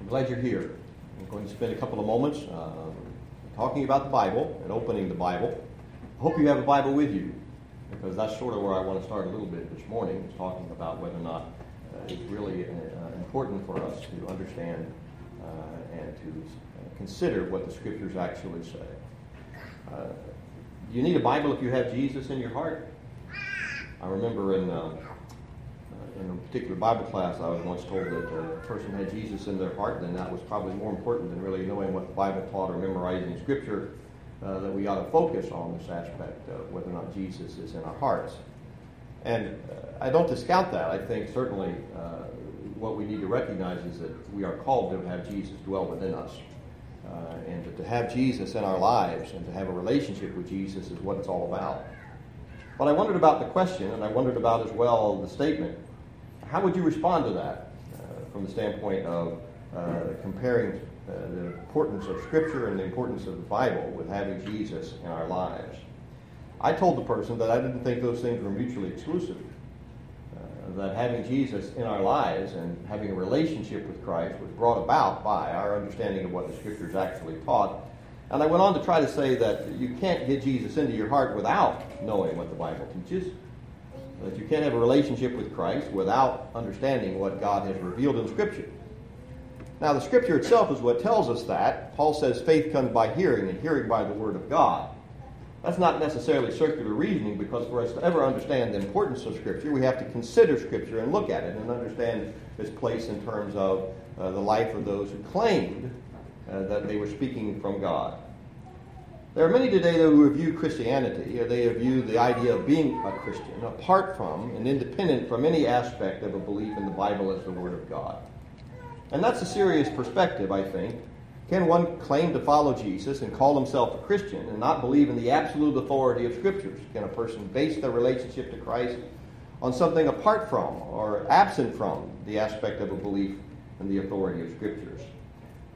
I'm glad you're here. I'm going to spend a couple of moments uh, talking about the Bible and opening the Bible. I hope you have a Bible with you because that's sort of where I want to start a little bit this morning, is talking about whether or not uh, it's really uh, important for us to understand uh, and to consider what the Scriptures actually say. Uh, you need a Bible if you have Jesus in your heart. I remember in um, in a particular Bible class, I was once told that a person had Jesus in their heart, then that was probably more important than really knowing what the Bible taught or memorizing Scripture. Uh, that we ought to focus on this aspect of whether or not Jesus is in our hearts. And uh, I don't discount that. I think certainly uh, what we need to recognize is that we are called to have Jesus dwell within us. Uh, and to have Jesus in our lives and to have a relationship with Jesus is what it's all about. But I wondered about the question, and I wondered about as well the statement how would you respond to that uh, from the standpoint of uh, comparing uh, the importance of Scripture and the importance of the Bible with having Jesus in our lives? I told the person that I didn't think those things were mutually exclusive. Uh, that having Jesus in our lives and having a relationship with Christ was brought about by our understanding of what the Scriptures actually taught. And I went on to try to say that you can't get Jesus into your heart without knowing what the Bible teaches that you can't have a relationship with Christ without understanding what God has revealed in Scripture. Now, the Scripture itself is what tells us that. Paul says faith comes by hearing, and hearing by the Word of God. That's not necessarily circular reasoning because for us to ever understand the importance of Scripture, we have to consider Scripture and look at it and understand its place in terms of uh, the life of those who claimed uh, that they were speaking from God. There are many today who view Christianity, or they view the idea of being a Christian apart from and independent from any aspect of a belief in the Bible as the Word of God. And that's a serious perspective, I think. Can one claim to follow Jesus and call himself a Christian and not believe in the absolute authority of Scriptures? Can a person base their relationship to Christ on something apart from or absent from the aspect of a belief in the authority of Scriptures?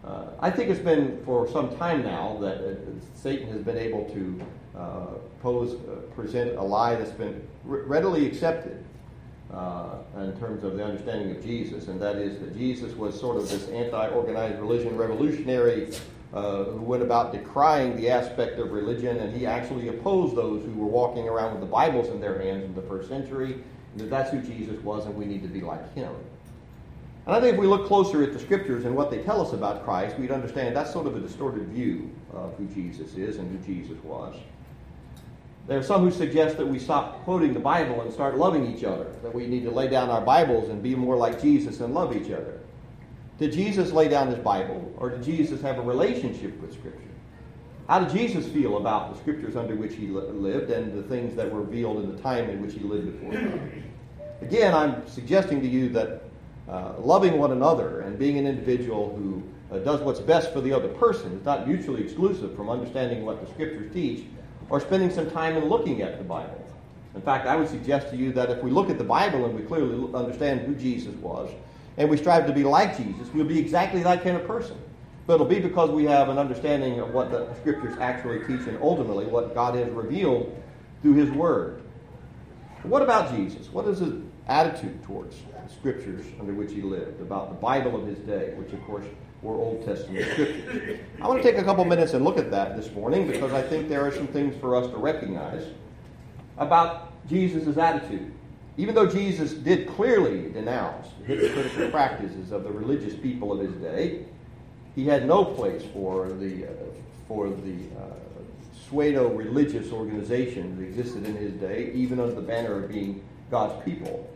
Uh, I think it's been for some time now that uh, Satan has been able to uh, pose, uh, present a lie that's been readily accepted uh, in terms of the understanding of Jesus, and that is that Jesus was sort of this anti-organized religion revolutionary uh, who went about decrying the aspect of religion, and he actually opposed those who were walking around with the Bibles in their hands in the first century, and that that's who Jesus was, and we need to be like him. And I think if we look closer at the scriptures and what they tell us about Christ, we'd understand that's sort of a distorted view of who Jesus is and who Jesus was. There are some who suggest that we stop quoting the Bible and start loving each other, that we need to lay down our Bibles and be more like Jesus and love each other. Did Jesus lay down his Bible, or did Jesus have a relationship with Scripture? How did Jesus feel about the Scriptures under which he lived and the things that were revealed in the time in which he lived before God? Again, I'm suggesting to you that uh, loving one another and being an individual who uh, does what's best for the other person is not mutually exclusive from understanding what the scriptures teach or spending some time in looking at the Bible. In fact, I would suggest to you that if we look at the Bible and we clearly understand who Jesus was, and we strive to be like Jesus, we'll be exactly that kind of person. But it'll be because we have an understanding of what the scriptures actually teach and ultimately what God has revealed through his word. what about Jesus? What is his attitude towards the scriptures under which he lived, about the Bible of his day, which of course were Old Testament scriptures. I want to take a couple minutes and look at that this morning because I think there are some things for us to recognize about Jesus' attitude. Even though Jesus did clearly denounce the hypocritical practices of the religious people of his day, he had no place for the, uh, for the uh, pseudo religious organization that existed in his day, even under the banner of being God's people.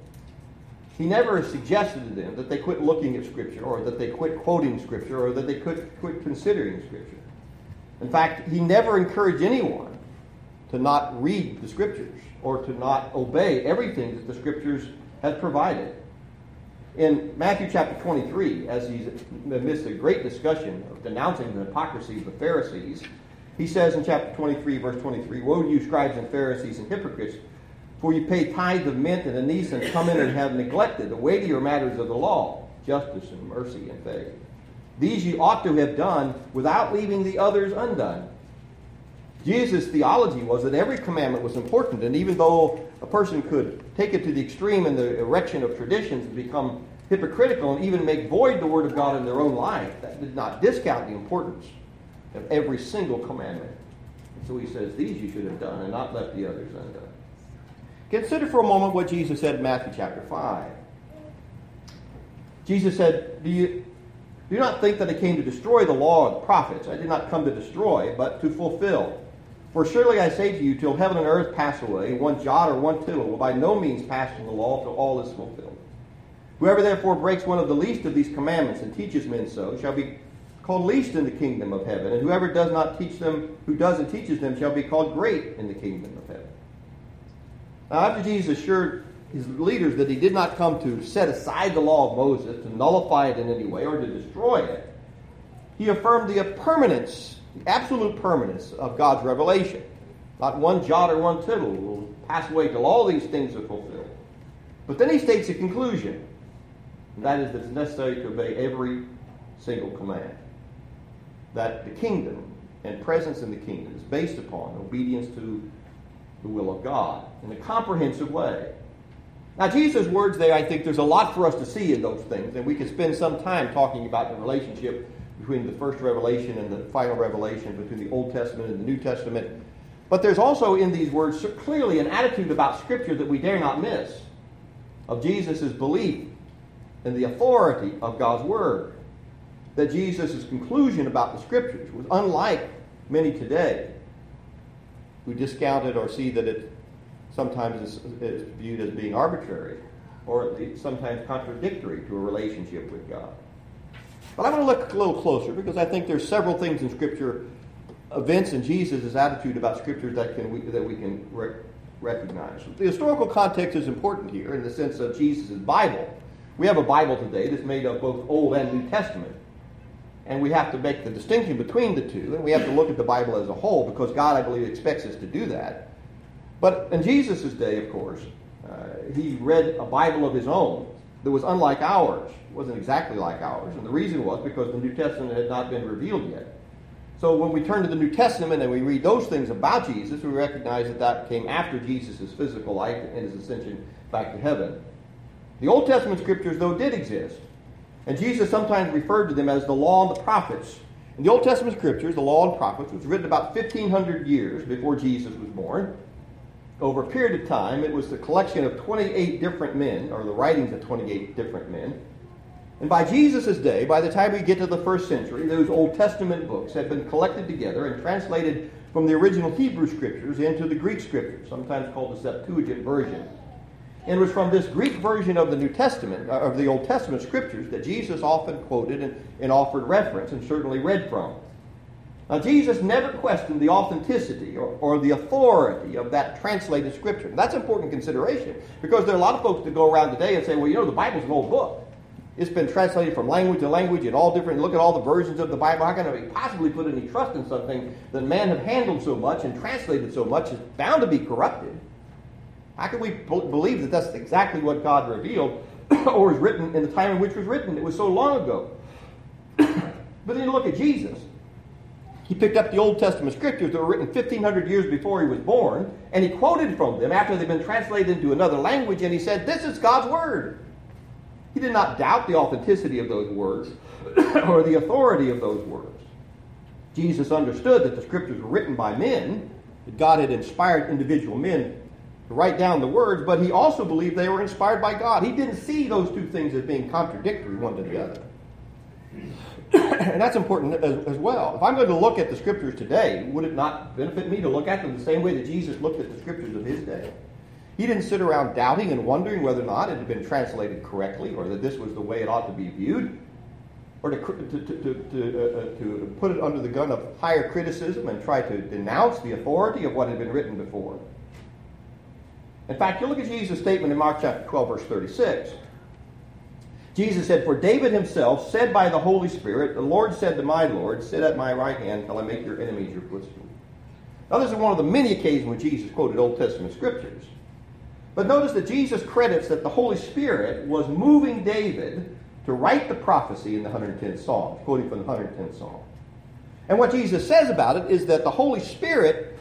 He never suggested to them that they quit looking at Scripture or that they quit quoting Scripture or that they quit, quit considering Scripture. In fact, he never encouraged anyone to not read the Scriptures or to not obey everything that the Scriptures has provided. In Matthew chapter 23, as he's amidst a great discussion of denouncing the hypocrisy of the Pharisees, he says in chapter 23, verse 23, Woe to you, scribes and Pharisees and hypocrites! For you pay tithe of mint and anise and cummin and have neglected the weightier matters of the law, justice and mercy and faith. These you ought to have done without leaving the others undone. Jesus' theology was that every commandment was important, and even though a person could take it to the extreme in the erection of traditions and become hypocritical and even make void the Word of God in their own life. That did not discount the importance of every single commandment. And so he says, These you should have done and not left the others undone. Consider for a moment what Jesus said in Matthew chapter 5. Jesus said, Do you do not think that I came to destroy the law of the prophets? I did not come to destroy, but to fulfill. For surely I say to you, till heaven and earth pass away, one jot or one tittle will by no means pass from the law till all is fulfilled. Whoever therefore breaks one of the least of these commandments and teaches men so shall be called least in the kingdom of heaven, and whoever does not teach them, who does and teaches them, shall be called great in the kingdom of heaven. Now, after Jesus assured his leaders that he did not come to set aside the law of Moses, to nullify it in any way, or to destroy it, he affirmed the permanence, the absolute permanence of God's revelation. Not one jot or one tittle will pass away till all these things are fulfilled. But then he states a conclusion, and that is that it's necessary to obey every single command. That the kingdom and presence in the kingdom is based upon obedience to the will of God in a comprehensive way. Now, Jesus' words there, I think there's a lot for us to see in those things, and we could spend some time talking about the relationship between the first revelation and the final revelation, between the Old Testament and the New Testament. But there's also in these words clearly an attitude about Scripture that we dare not miss of Jesus' belief in the authority of God's Word. That Jesus' conclusion about the Scriptures was unlike many today who discount it or see that it sometimes is, is viewed as being arbitrary or at least sometimes contradictory to a relationship with God. But I want to look a little closer because I think there's several things in Scripture, events in Jesus' attitude about Scripture that, can, we, that we can re- recognize. The historical context is important here in the sense of Jesus' Bible. We have a Bible today that's made of both Old and New Testament. And we have to make the distinction between the two, and we have to look at the Bible as a whole because God, I believe, expects us to do that. But in Jesus' day, of course, uh, he read a Bible of his own that was unlike ours. It wasn't exactly like ours. And the reason was because the New Testament had not been revealed yet. So when we turn to the New Testament and we read those things about Jesus, we recognize that that came after Jesus' physical life and his ascension back to heaven. The Old Testament scriptures, though, did exist. And Jesus sometimes referred to them as the law and the prophets. In the Old Testament scriptures, the law and prophets was written about 1,500 years before Jesus was born over a period of time, it was the collection of 28 different men, or the writings of 28 different men. And by Jesus' day, by the time we get to the first century, those Old Testament books had been collected together and translated from the original Hebrew scriptures into the Greek scriptures, sometimes called the Septuagint version. And was from this Greek version of the New Testament, uh, of the Old Testament scriptures, that Jesus often quoted and, and offered reference and certainly read from. Now, Jesus never questioned the authenticity or, or, the authority of that translated scripture. That's an important consideration because there are a lot of folks that go around today and say, well, you know, the Bible's an old book. It's been translated from language to language in all different, look at all the versions of the Bible. How can we possibly put any trust in something that man have handled so much and translated so much is bound to be corrupted? How can we believe that that's exactly what God revealed or was written in the time in which it was written? It was so long ago. but then you look at Jesus. He picked up the Old Testament scriptures that were written 1,500 years before he was born, and he quoted from them after they'd been translated into another language, and he said, This is God's Word. He did not doubt the authenticity of those words or the authority of those words. Jesus understood that the scriptures were written by men, that God had inspired individual men write down the words, but he also believed they were inspired by God. He didn't see those two things as being contradictory one to the other. and that's important as, as, well. If I'm going to look at the scriptures today, would it not benefit me to look at them the same way that Jesus looked at the scriptures of his day? He didn't sit around doubting and wondering whether or not it had been translated correctly or that this was the way it ought to be viewed or to, to, to, to, uh, uh, to put it under the gun of higher criticism and try to denounce the authority of what had been written before. In fact, you look at Jesus' statement in Mark chapter 12, verse 36. Jesus said, For David himself said by the Holy Spirit, The Lord said to my Lord, Sit at my right hand till I make your enemies your footstool. Now, this is one of the many occasions when Jesus quoted Old Testament scriptures. But notice that Jesus credits that the Holy Spirit was moving David to write the prophecy in the 110th Psalm, quoting from the 110th Psalm. And what Jesus says about it is that the Holy Spirit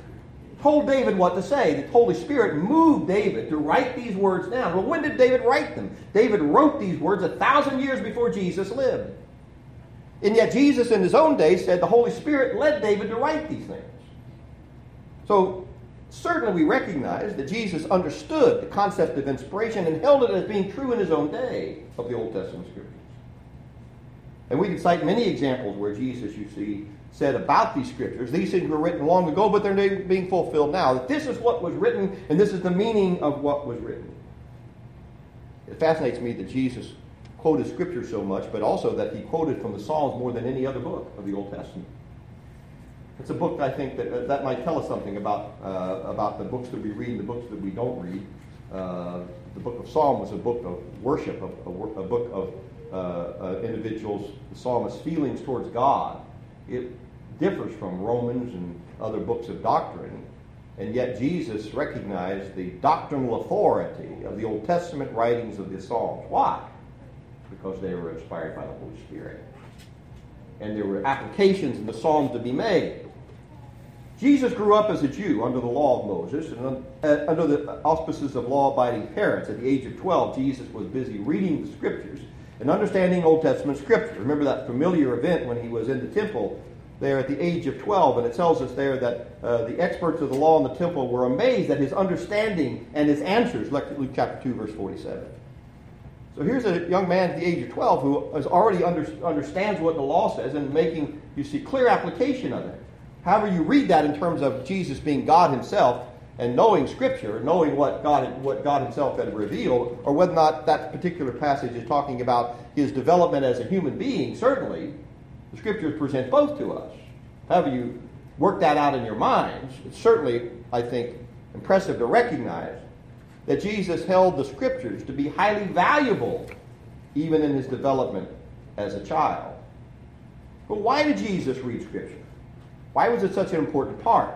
told David what to say. The Holy Spirit moved David to write these words down. Well, when did David write them? David wrote these words a thousand years before Jesus lived. And yet, Jesus in his own day said the Holy Spirit led David to write these things. So, certainly we recognize that Jesus understood the concept of inspiration and held it as being true in his own day of the Old Testament scriptures. And we can cite many examples where Jesus, you see, said about these scriptures. These things were written long ago, but they're being fulfilled now. That this is what was written, and this is the meaning of what was written. It fascinates me that Jesus quoted scripture so much, but also that he quoted from the Psalms more than any other book of the Old Testament. It's a book I think that uh, that might tell us something about uh, about the books that we read and the books that we don't read. Uh, the book of Psalm was a book of worship, a, a, a book of uh, uh, individuals, the psalmist's feelings towards God. It differs from Romans and other books of doctrine, and yet Jesus recognized the doctrinal authority of the Old Testament writings of the Psalms. Why? Because they were inspired by the Holy Spirit. And there were applications in the Psalms to be made. Jesus grew up as a Jew under the law of Moses and uh, under the auspices of law abiding parents. At the age of 12, Jesus was busy reading the scriptures and understanding Old Testament scripture. Remember that familiar event when he was in the temple there at the age of 12, and it tells us there that uh, the experts of the law in the temple were amazed at his understanding and his answers. Luke chapter 2, verse 47. So here's a young man at the age of 12 who has already under, understands what the law says and making, you see, clear application of it. However, you read that in terms of Jesus being God himself and knowing Scripture, knowing what God, what God himself had revealed, or whether or not that particular passage is talking about his development as a human being, certainly the Scriptures present both to us. However, you work that out in your minds, it's certainly, I think, impressive to recognize that Jesus held the Scriptures to be highly valuable even in his development as a child. But why did Jesus read Scripture? Why was it such an important part?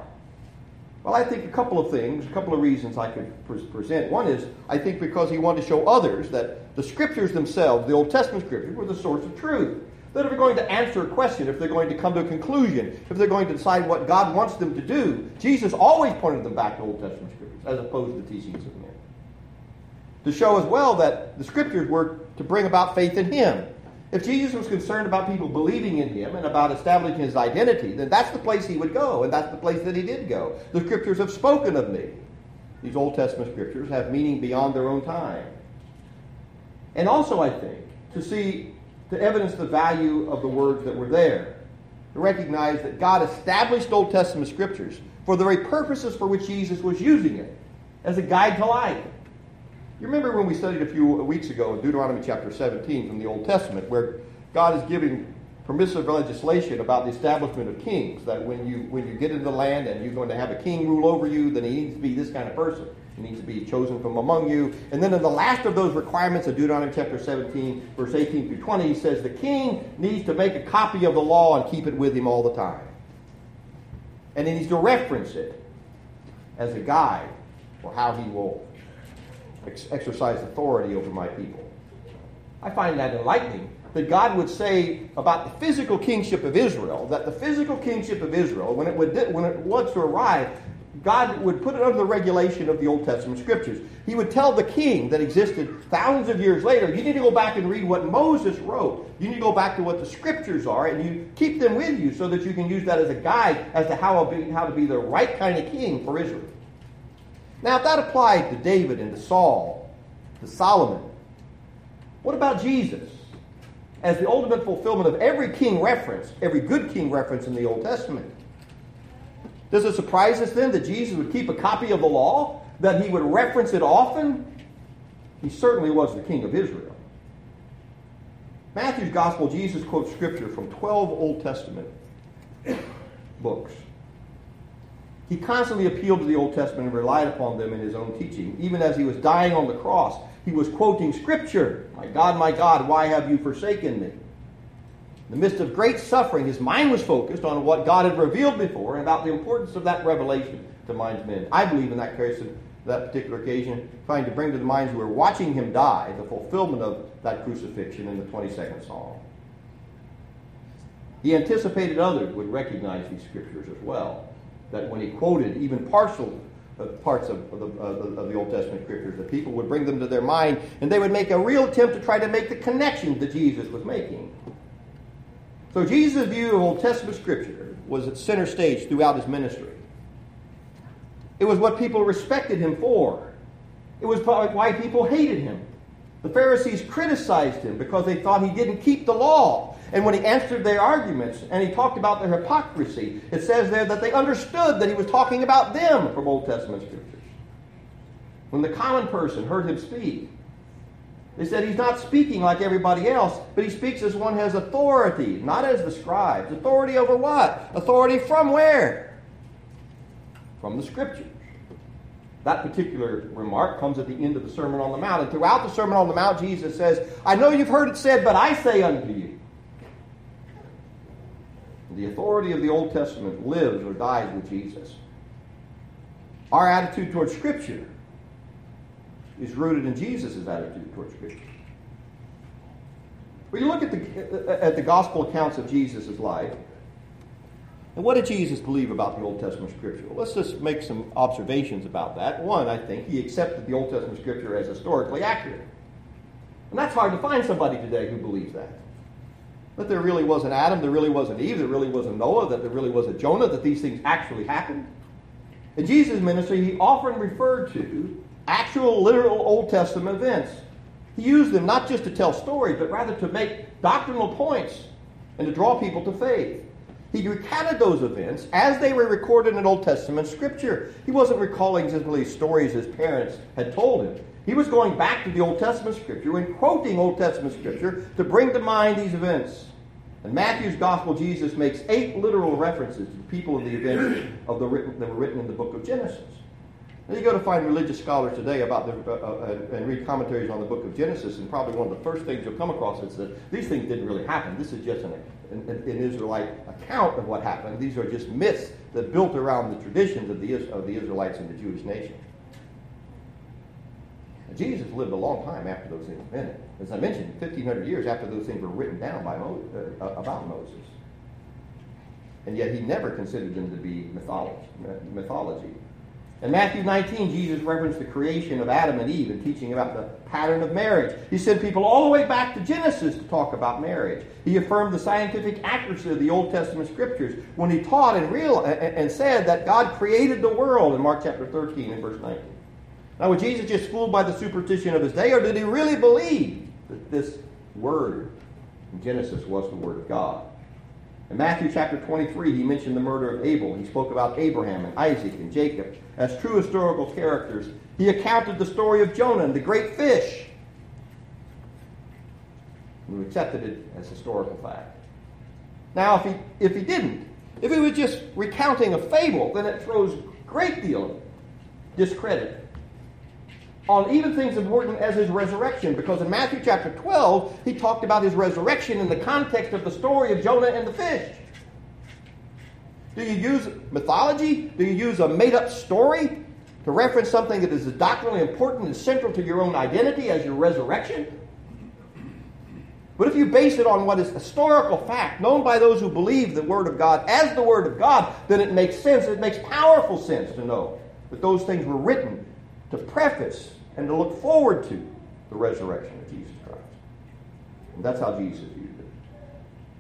Well, I think a couple of things, a couple of reasons I could pre- present. One is, I think because he wanted to show others that the scriptures themselves, the Old Testament scriptures, were the source of truth. That if they're going to answer a question, if they're going to come to a conclusion, if they're going to decide what God wants them to do, Jesus always pointed them back to Old Testament scriptures as opposed to the teachings of men. To show as well that the scriptures were to bring about faith in Him. If Jesus was concerned about people believing in him and about establishing his identity, then that's the place he would go, and that's the place that he did go. The scriptures have spoken of me. These Old Testament scriptures have meaning beyond their own time. And also, I think, to see, to evidence the value of the words that were there, to recognize that God established Old Testament scriptures for the very purposes for which Jesus was using it as a guide to life. You remember when we studied a few weeks ago in Deuteronomy chapter 17 from the Old Testament, where God is giving permissive legislation about the establishment of kings, that when you when you get into the land and you're going to have a king rule over you, then he needs to be this kind of person. He needs to be chosen from among you. And then in the last of those requirements of Deuteronomy chapter 17, verse 18 through 20, he says the king needs to make a copy of the law and keep it with him all the time. And he needs to reference it as a guide for how he will ex- exercise authority over my people. I find that enlightening that God would say about the physical kingship of Israel, that the physical kingship of Israel, when it, would, when it was to arrive, God would put it under the regulation of the Old Testament scriptures. He would tell the king that existed thousands of years later, you need to go back and read what Moses wrote. You need to go back to what the scriptures are, and you keep them with you so that you can use that as a guide as to how, how to be the right kind of king for Israel. Now, if that applied to David and to Saul, to Solomon, what about Jesus? As the ultimate fulfillment of every king reference, every good king reference in the Old Testament. Does it surprise us then that Jesus would keep a copy of the law? That he would reference it often? He certainly was the king of Israel. Matthew's gospel, Jesus quotes scripture from 12 Old Testament books. He constantly appealed to the Old Testament and relied upon them in his own teaching. Even as he was dying on the cross, he was quoting Scripture My God, my God, why have you forsaken me? In the midst of great suffering, his mind was focused on what God had revealed before and about the importance of that revelation to minds men. I believe in that case, that particular occasion, trying to bring to the minds who were watching him die the fulfillment of that crucifixion in the 22nd Psalm. He anticipated others would recognize these scriptures as well that when he quoted even partial uh, parts of, of, the, uh, of the Old Testament scriptures, that people would bring them to their mind and they would make a real attempt to try to make the connection that Jesus was making. So Jesus' view of Old Testament scripture was at center stage throughout his ministry. It was what people respected him for. It was why people hated him. The Pharisees criticized him because they thought he didn't keep the law. And when he answered their arguments and he talked about their hypocrisy, it says there that they understood that he was talking about them from Old Testament scriptures. When the common person heard him speak, they said he's not speaking like everybody else, but he speaks as one has authority, not as the scribes. Authority over what? Authority from where? From the scriptures. That particular remark comes at the end of the Sermon on the Mount. And throughout the Sermon on the Mount, Jesus says, I know you've heard it said, but I say unto you. The authority of the Old Testament lives or dies with Jesus. Our attitude towards Scripture is rooted in Jesus' attitude towards Scripture. You look at the, at the gospel accounts of Jesus' life, and what did Jesus believe about the Old Testament Scripture? Well, let's just make some observations about that. One, I think he accepted the Old Testament Scripture as historically accurate. And that's hard to find somebody today who believes that. That there really was an Adam, there really was an Eve, there really was a Noah, that there really was a Jonah, that these things actually happened. In Jesus' ministry, he often referred to actual, literal Old Testament events. He used them not just to tell stories, but rather to make doctrinal points and to draw people to faith. He recounted those events as they were recorded in Old Testament scripture. He wasn't recalling simply stories his parents had told him. He was going back to the Old Testament scripture and quoting Old Testament scripture to bring to mind these events. In Matthew's gospel, Jesus makes eight literal references to the people of the events of the written, that were written in the book of Genesis. Now you go to find religious scholars today about the, uh, uh, and read commentaries on the book of Genesis, and probably one of the first things you'll come across is that these things didn't really happen. This is just an, an, an Israelite account of what happened. These are just myths that built around the traditions of the, of the Israelites and the Jewish nation. Jesus lived a long time after those things invented. As I mentioned, 1,500 years after those things were written down by Mo- uh, about Moses. And yet he never considered them to be mythology. mythology. In Matthew 19, Jesus referenced the creation of Adam and Eve and teaching about the pattern of marriage. He sent people all the way back to Genesis to talk about marriage. He affirmed the scientific accuracy of the Old Testament scriptures when he taught and, real, and said that God created the world in Mark chapter 13 and verse 19. Now, was Jesus just fooled by the superstition of his day, or did he really believe that this word in Genesis was the word of God? In Matthew chapter 23, he mentioned the murder of Abel. He spoke about Abraham and Isaac and Jacob as true historical characters. He accounted the story of Jonah and the great fish. And we accepted it as historical fact. Now, if he, if he didn't, if he was just recounting a fable, then it throws a great deal of discredit on even things important as his resurrection. Because in Matthew chapter 12, he talked about his resurrection in the context of the story of Jonah and the fish. Do you use mythology? Do you use a made up story to reference something that is doctrinally important and central to your own identity as your resurrection? But if you base it on what is historical fact, known by those who believe the Word of God as the Word of God, then it makes sense. It makes powerful sense to know that those things were written to preface and to look forward to the resurrection of Jesus Christ. And that's how Jesus viewed it.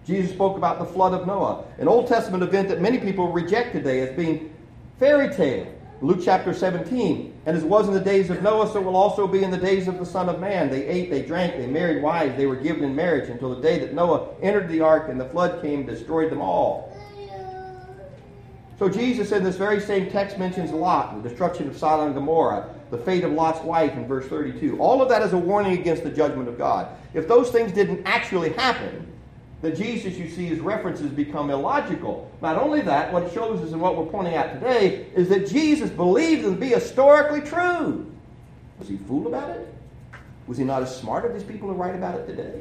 Jesus spoke about the flood of Noah, an Old Testament event that many people reject today as being fairy tale. Luke chapter 17. And as it was in the days of Noah, so will also be in the days of the Son of Man. They ate, they drank, they married wives, they were given in marriage until the day that Noah entered the ark and the flood came and destroyed them all. So Jesus in this very same text mentions Lot, the destruction of Sodom and Gomorrah, the fate of Lot's wife in verse 32. All of that is a warning against the judgment of God. If those things didn't actually happen, then Jesus, you see, his references become illogical. Not only that, what it shows us and what we're pointing out today is that Jesus believed them to be historically true. Was he fool about it? Was he not as smart as these people who write about it today?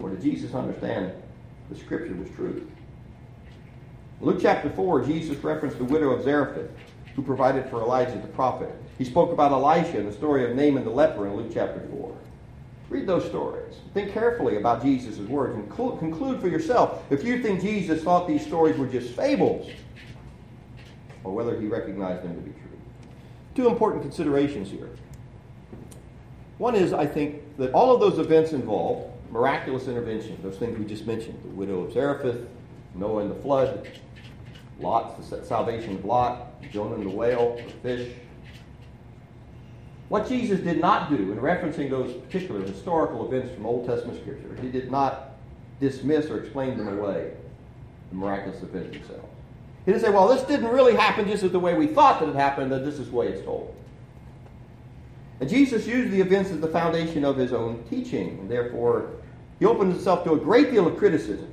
Or did Jesus understand the scripture was true? Luke chapter 4, Jesus referenced the widow of Zarephath who provided for Elijah the prophet. He spoke about Elisha and the story of Naaman the leper in Luke chapter 4. Read those stories. Think carefully about Jesus' words and conclude for yourself. If you think Jesus thought these stories were just fables, or whether he recognized them to be true. Two important considerations here. One is, I think, that all of those events involved miraculous intervention, those things we just mentioned the widow of Zarephath, Noah and the flood, Lot, the salvation of Lot, Jonah and the whale, the fish. What Jesus did not do in referencing those particular historical events from Old Testament Scripture, he did not dismiss or explain them away, the miraculous events themselves. He didn't say, well, this didn't really happen just as the way we thought that it happened, that this is the way it's told. And Jesus used the events as the foundation of his own teaching, and therefore he opened himself to a great deal of criticism.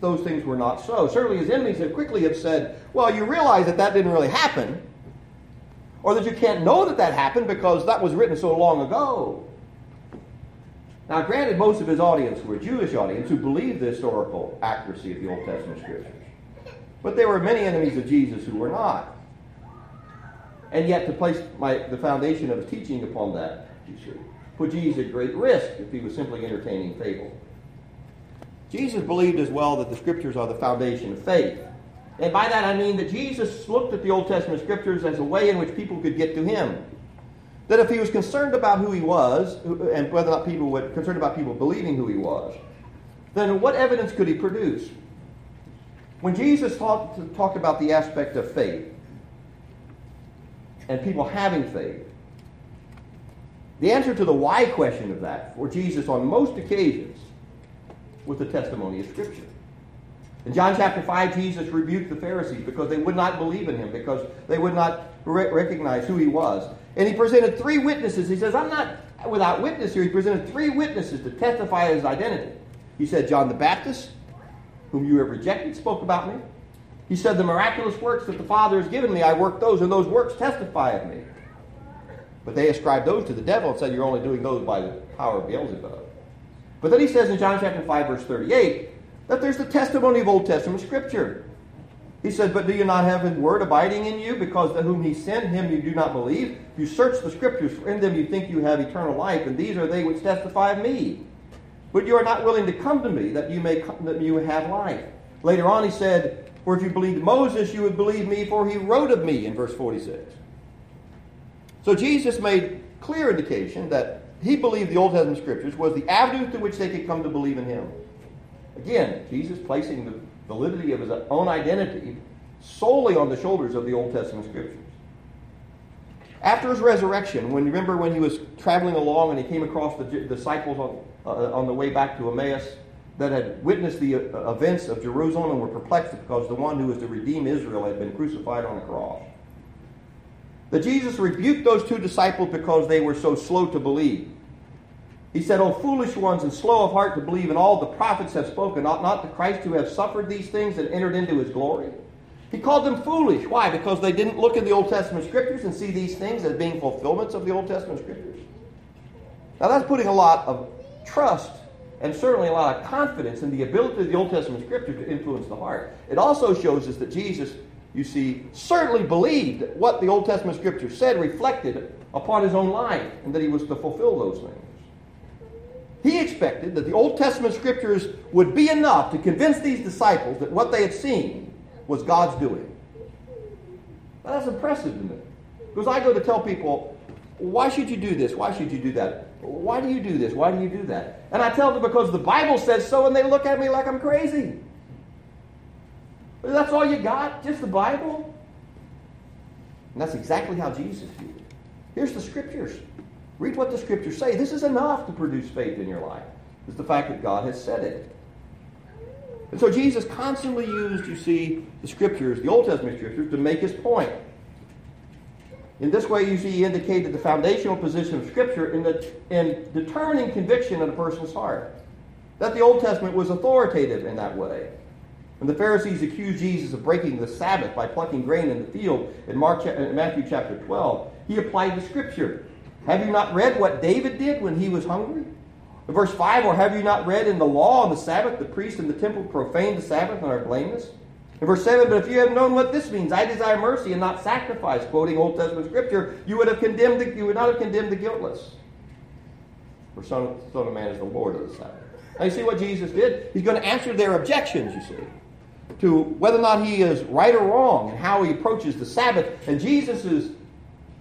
Those things were not so. Certainly his enemies have quickly have said, well, you realize that that didn't really happen, or that you can't know that that happened because that was written so long ago. Now, granted, most of his audience were a Jewish audience who believed the historical accuracy of the Old Testament scriptures. But there were many enemies of Jesus who were not. And yet, to place my, the foundation of his teaching upon that, put Jesus at great risk if he was simply entertaining fable. Jesus believed as well that the scriptures are the foundation of faith. And by that I mean that Jesus looked at the Old Testament scriptures as a way in which people could get to him. That if he was concerned about who he was, and whether or not people were concerned about people believing who he was, then what evidence could he produce? When Jesus talked, talked about the aspect of faith and people having faith, the answer to the why question of that for Jesus on most occasions was the testimony of Scripture. In John chapter 5, Jesus rebuked the Pharisees because they would not believe in him, because they would not re- recognize who he was. And he presented three witnesses. He says, I'm not without witness here. He presented three witnesses to testify his identity. He said, John the Baptist, whom you have rejected, spoke about me. He said, The miraculous works that the Father has given me, I work those, and those works testify of me. But they ascribed those to the devil and said, You're only doing those by the power of Beelzebub. But then he says in John chapter 5, verse 38, that there's the testimony of Old Testament Scripture. He said, But do you not have his word abiding in you? Because to whom he sent, him you do not believe. You search the Scriptures, for in them you think you have eternal life, and these are they which testify of me. But you are not willing to come to me that you may that you have life. Later on he said, For if you believed Moses, you would believe me, for he wrote of me in verse 46. So Jesus made clear indication that he believed the Old Testament scriptures was the avenue through which they could come to believe in him. Again, Jesus placing the validity of his own identity solely on the shoulders of the Old Testament scriptures. After his resurrection, when remember when he was traveling along and he came across the disciples on, uh, on the way back to Emmaus that had witnessed the uh, events of Jerusalem and were perplexed because the one who was to redeem Israel had been crucified on a cross. That Jesus rebuked those two disciples because they were so slow to believe. He said, O foolish ones and slow of heart to believe in all the prophets have spoken, ought not the Christ to have suffered these things and entered into his glory? He called them foolish. Why? Because they didn't look in the Old Testament scriptures and see these things as being fulfillments of the Old Testament scriptures. Now that's putting a lot of trust and certainly a lot of confidence in the ability of the Old Testament scripture to influence the heart. It also shows us that Jesus, you see, certainly believed what the Old Testament scripture said reflected upon his own life and that he was to fulfill those things. He expected that the Old Testament scriptures would be enough to convince these disciples that what they had seen was God's doing. Now, that's impressive to me. Because I go to tell people, why should you do this? Why should you do that? Why do you do this? Why do you do that? And I tell them because the Bible says so, and they look at me like I'm crazy. That's all you got? Just the Bible? And that's exactly how Jesus viewed it. Here's the scriptures. Read what the scriptures say. This is enough to produce faith in your life. It's the fact that God has said it. And so Jesus constantly used, you see, the scriptures, the Old Testament scriptures, to make his point. In this way, you see, he indicated the foundational position of Scripture in, the, in determining conviction in a person's heart. That the Old Testament was authoritative in that way. When the Pharisees accused Jesus of breaking the Sabbath by plucking grain in the field in, Mark, in Matthew chapter 12, he applied the Scripture. Have you not read what David did when he was hungry? In verse 5, or have you not read in the law on the Sabbath, the priest in the temple profaned the Sabbath and are blameless? In verse 7, but if you had known what this means, I desire mercy and not sacrifice, quoting Old Testament scripture, you would have condemned the, you would not have condemned the guiltless. For Son Son of Man is the Lord of the Sabbath. Now you see what Jesus did? He's going to answer their objections, you see. To whether or not he is right or wrong and how he approaches the Sabbath. And Jesus'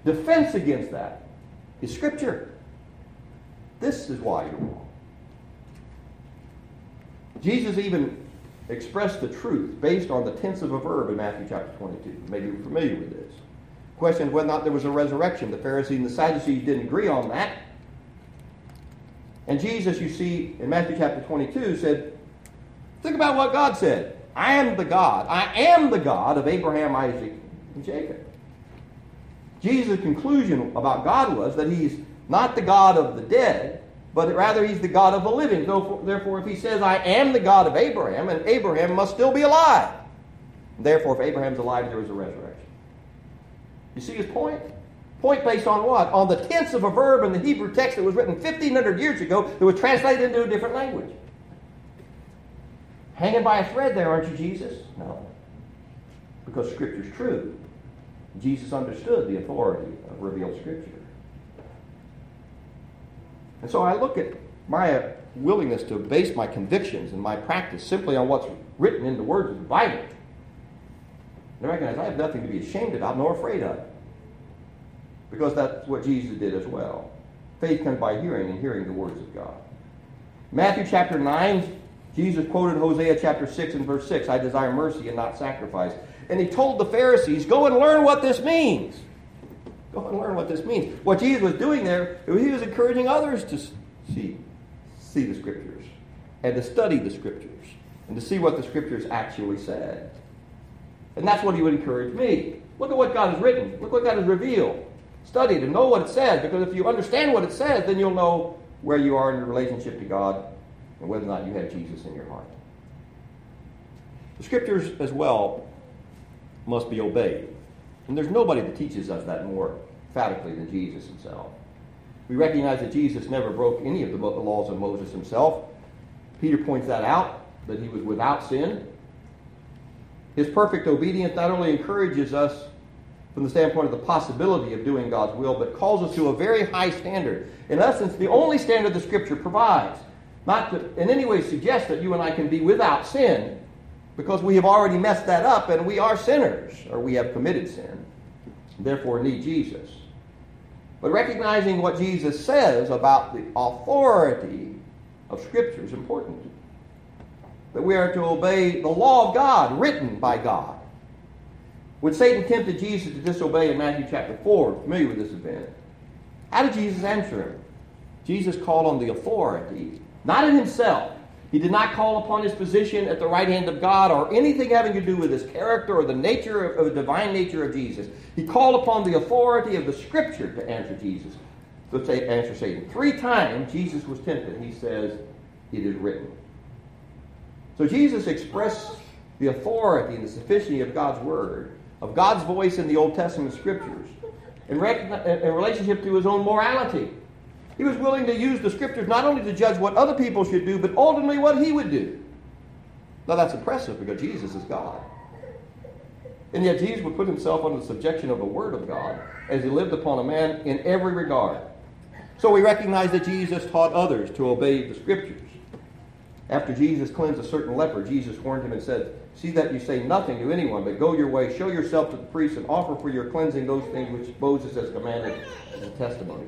defense against that is Scripture. This is why you're wrong. Jesus even expressed the truth based on the tense of a verb in Matthew chapter 22. Maybe you're familiar with this. Question whether or not there was a resurrection. The Pharisees and the Sadducees didn't agree on that. And Jesus, you see, in Matthew chapter 22, said, Think about what God said. I am the God. I am the God of Abraham, Isaac, and Jacob. Jesus' conclusion about God was that he's not the God of the dead, but rather he's the God of the living. Therefore, if he says, I am the God of Abraham, and Abraham must still be alive. Therefore, if Abraham's alive, there is a resurrection. You see his point? Point based on what? On the tense of a verb in the Hebrew text that was written 1,500 years ago that was translated into a different language. Hanging by a thread there, aren't you, Jesus? No. Because Scripture's true. Jesus understood the authority of revealed Scripture. And so I look at my willingness to base my convictions and my practice simply on what's written in the words of the Bible. And I recognize I have nothing to be ashamed about nor afraid of. Because that's what Jesus did as well. Faith comes by hearing, and hearing the words of God. Matthew chapter 9, Jesus quoted Hosea chapter 6 and verse 6 I desire mercy and not sacrifice. And he told the Pharisees, Go and learn what this means. Go and learn what this means. What Jesus was doing there, he was encouraging others to see, see the Scriptures and to study the Scriptures and to see what the Scriptures actually said. And that's what he would encourage me. Look at what God has written. Look what God has revealed. Study to know what it says, because if you understand what it says, then you'll know where you are in your relationship to God and whether or not you have Jesus in your heart. The scriptures as well must be obeyed. And there's nobody that teaches us that more emphatically than Jesus himself. We recognize that Jesus never broke any of the laws of Moses himself. Peter points that out, that he was without sin. His perfect obedience not only encourages us from the standpoint of the possibility of doing God's will, but calls us to a very high standard. In essence, the only standard the Scripture provides. Not to in any way suggest that you and I can be without sin, because we have already messed that up and we are sinners, or we have committed sin, therefore need Jesus. But recognizing what Jesus says about the authority of Scripture is important that we are to obey the law of God written by God. When Satan tempted Jesus to disobey in Matthew chapter 4, familiar with this event, how did Jesus answer him? Jesus called on the authority, not in himself. He did not call upon his position at the right hand of God or anything having to do with his character or the nature of, the divine nature of Jesus. He called upon the authority of the Scripture to answer Jesus, to answer Satan. Three times Jesus was tempted. He says, "It is written." So Jesus expressed the authority and the sufficiency of God's word, of God's voice in the Old Testament scriptures, in, in relationship to his own morality. He was willing to use the scriptures not only to judge what other people should do, but ultimately what he would do. Now that's impressive because Jesus is God. And yet Jesus would put himself under the subjection of the Word of God as he lived upon a man in every regard. So we recognize that Jesus taught others to obey the Scriptures. After Jesus cleansed a certain leper, Jesus warned him and said, See that you say nothing to anyone, but go your way, show yourself to the priest, and offer for your cleansing those things which Moses has commanded as a testimony.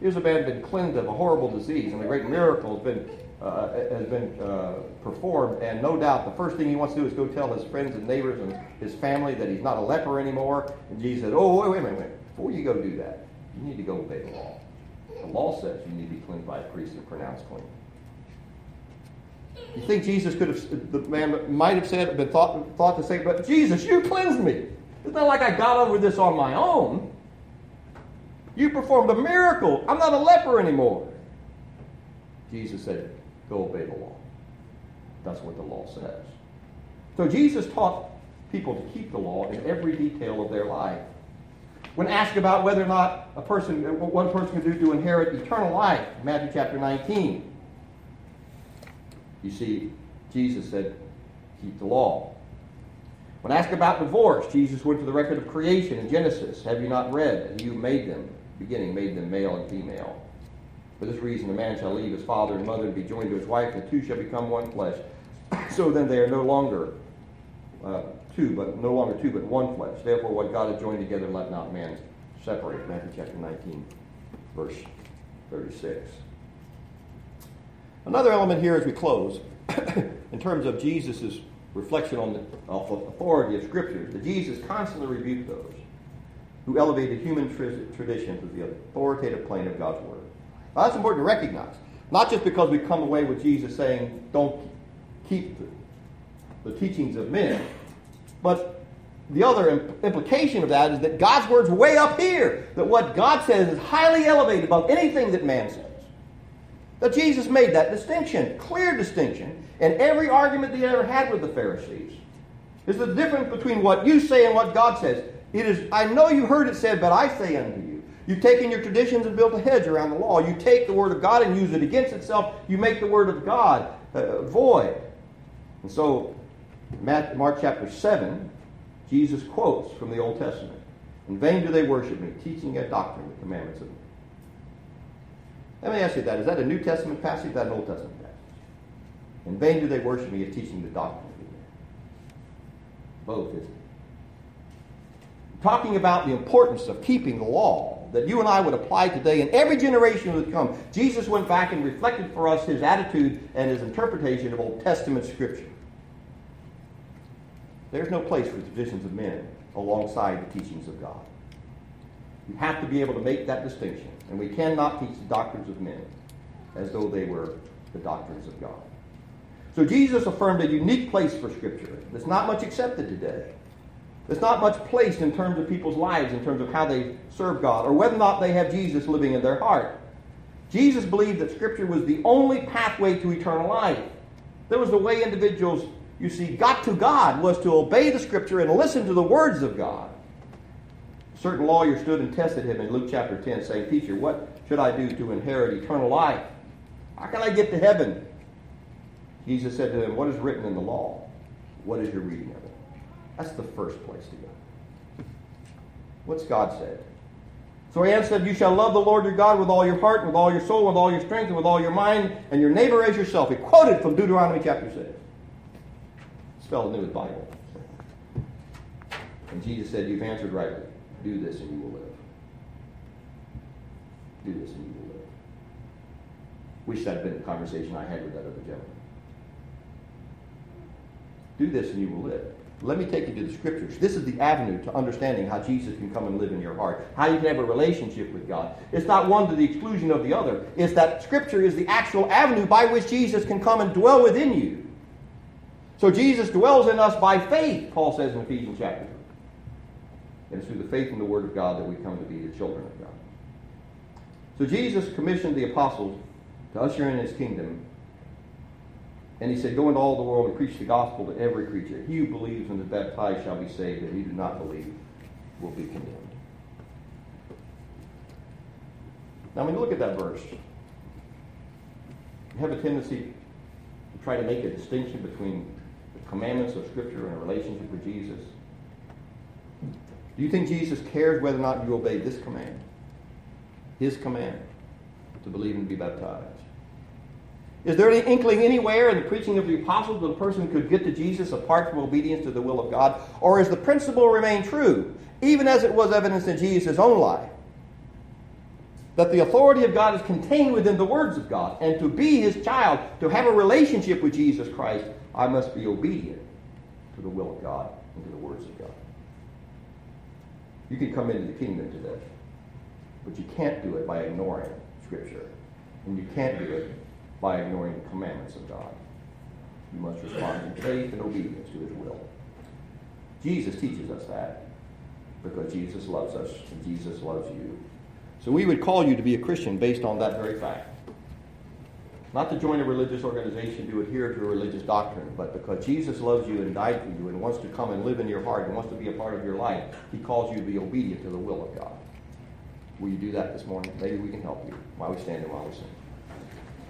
Here's a man been cleansed of a horrible disease, and a great miracle has been uh, has been uh, performed. And no doubt, the first thing he wants to do is go tell his friends and neighbors and his family that he's not a leper anymore. And Jesus said, "Oh, wait, wait minute, wait. Before you go do that, you need to go obey the law. The law says you need to be cleansed by a priest and pronounced clean." You think Jesus could have, the man might have said, been thought, thought to say, but Jesus, you cleansed me. It's not like I got over this on my own. You performed a miracle. I'm not a leper anymore. Jesus said, go obey the law. That's what the law says. So Jesus taught people to keep the law in every detail of their life. When asked about whether or not a person, what one person can do to inherit eternal life, Matthew chapter 19, you see, Jesus said, keep the law. When asked about divorce, Jesus went to the record of creation in Genesis. Have you not read? You made them, beginning, made them male and female. For this reason, a man shall leave his father and mother and be joined to his wife, and the two shall become one flesh. so then they are no longer uh, two, but no longer two, but one flesh. Therefore, what God has joined together, let not man separate. Matthew chapter 19, verse 36. Another element here as we close, in terms of Jesus' reflection on the authority of Scripture, that Jesus constantly rebuked those who elevated human tradition to the authoritative plane of God's Word. Now, that's important to recognize. Not just because we come away with Jesus saying, don't keep the, the teachings of men, but the other implication of that is that God's Word's way up here. That what God says is highly elevated above anything that man says. That Jesus made that distinction, clear distinction, and every argument that he ever had with the Pharisees is the difference between what you say and what God says. It is, I know you heard it said, but I say unto you. You've taken your traditions and built a hedge around the law. You take the word of God and use it against itself. You make the word of God uh, void. And so, Mark chapter 7, Jesus quotes from the Old Testament. In vain do they worship me, teaching a doctrine, the commandments of me. Let me ask you that. Is that a New Testament passage? Is that an Old Testament passage? In vain do they worship me, teaching the doctrine of me. Both, isn't it? Talking about the importance of keeping the law that you and I would apply today and every generation would come. Jesus went back and reflected for us his attitude and his interpretation of Old Testament Scripture. There's no place for traditions of men alongside the teachings of God. You have to be able to make that distinction. And we cannot teach the doctrines of men as though they were the doctrines of God. So Jesus affirmed a unique place for Scripture that's not much accepted today. There's not much placed in terms of people's lives, in terms of how they serve God, or whether or not they have Jesus living in their heart. Jesus believed that Scripture was the only pathway to eternal life. There was the way individuals, you see, got to God was to obey the Scripture and listen to the words of God. A certain lawyer stood and tested him in Luke chapter 10, saying, Teacher, what should I do to inherit eternal life? How can I get to heaven? Jesus said to him, What is written in the law? What is your reading of? That's the first place to go. What's God said? So he answered, You shall love the Lord your God with all your heart, with all your soul, with all your strength, and with all your mind, and your neighbor as yourself. He quoted from Deuteronomy chapter 6. Spelled new with Bible. And Jesus said, You've answered rightly. Do this and you will live. Do this and you will live. Wish that had been the conversation I had with that other gentleman. Do this and you will live. Let me take you to the scriptures. This is the avenue to understanding how Jesus can come and live in your heart, how you can have a relationship with God. It's not one to the exclusion of the other. It's that scripture is the actual avenue by which Jesus can come and dwell within you. So Jesus dwells in us by faith, Paul says in Ephesians chapter 3. And it's through the faith in the Word of God that we come to be the children of God. So Jesus commissioned the apostles to usher in his kingdom. And he said, Go into all the world and preach the gospel to every creature. He who believes and is baptized shall be saved, and he who does not believe will be condemned. Now, when you look at that verse, you have a tendency to try to make a distinction between the commandments of Scripture and a relationship with Jesus. Do you think Jesus cares whether or not you obey this command? His command to believe and be baptized. Is there any inkling anywhere in the preaching of the apostles that a person could get to Jesus apart from obedience to the will of God? Or is the principle remain true, even as it was evidenced in Jesus' own life? That the authority of God is contained within the words of God. And to be his child, to have a relationship with Jesus Christ, I must be obedient to the will of God and to the words of God. You can come into the kingdom today, but you can't do it by ignoring Scripture. And you can't do it by ignoring the commandments of God. You must respond in faith and obedience to His will. Jesus teaches us that because Jesus loves us and Jesus loves you. So we would call you to be a Christian based on that very fact. Not to join a religious organization to adhere to a religious doctrine, but because Jesus loves you and died for you and wants to come and live in your heart and wants to be a part of your life, he calls you to be obedient to the will of God. Will you do that this morning? Maybe we can help you while we stand and while we sing.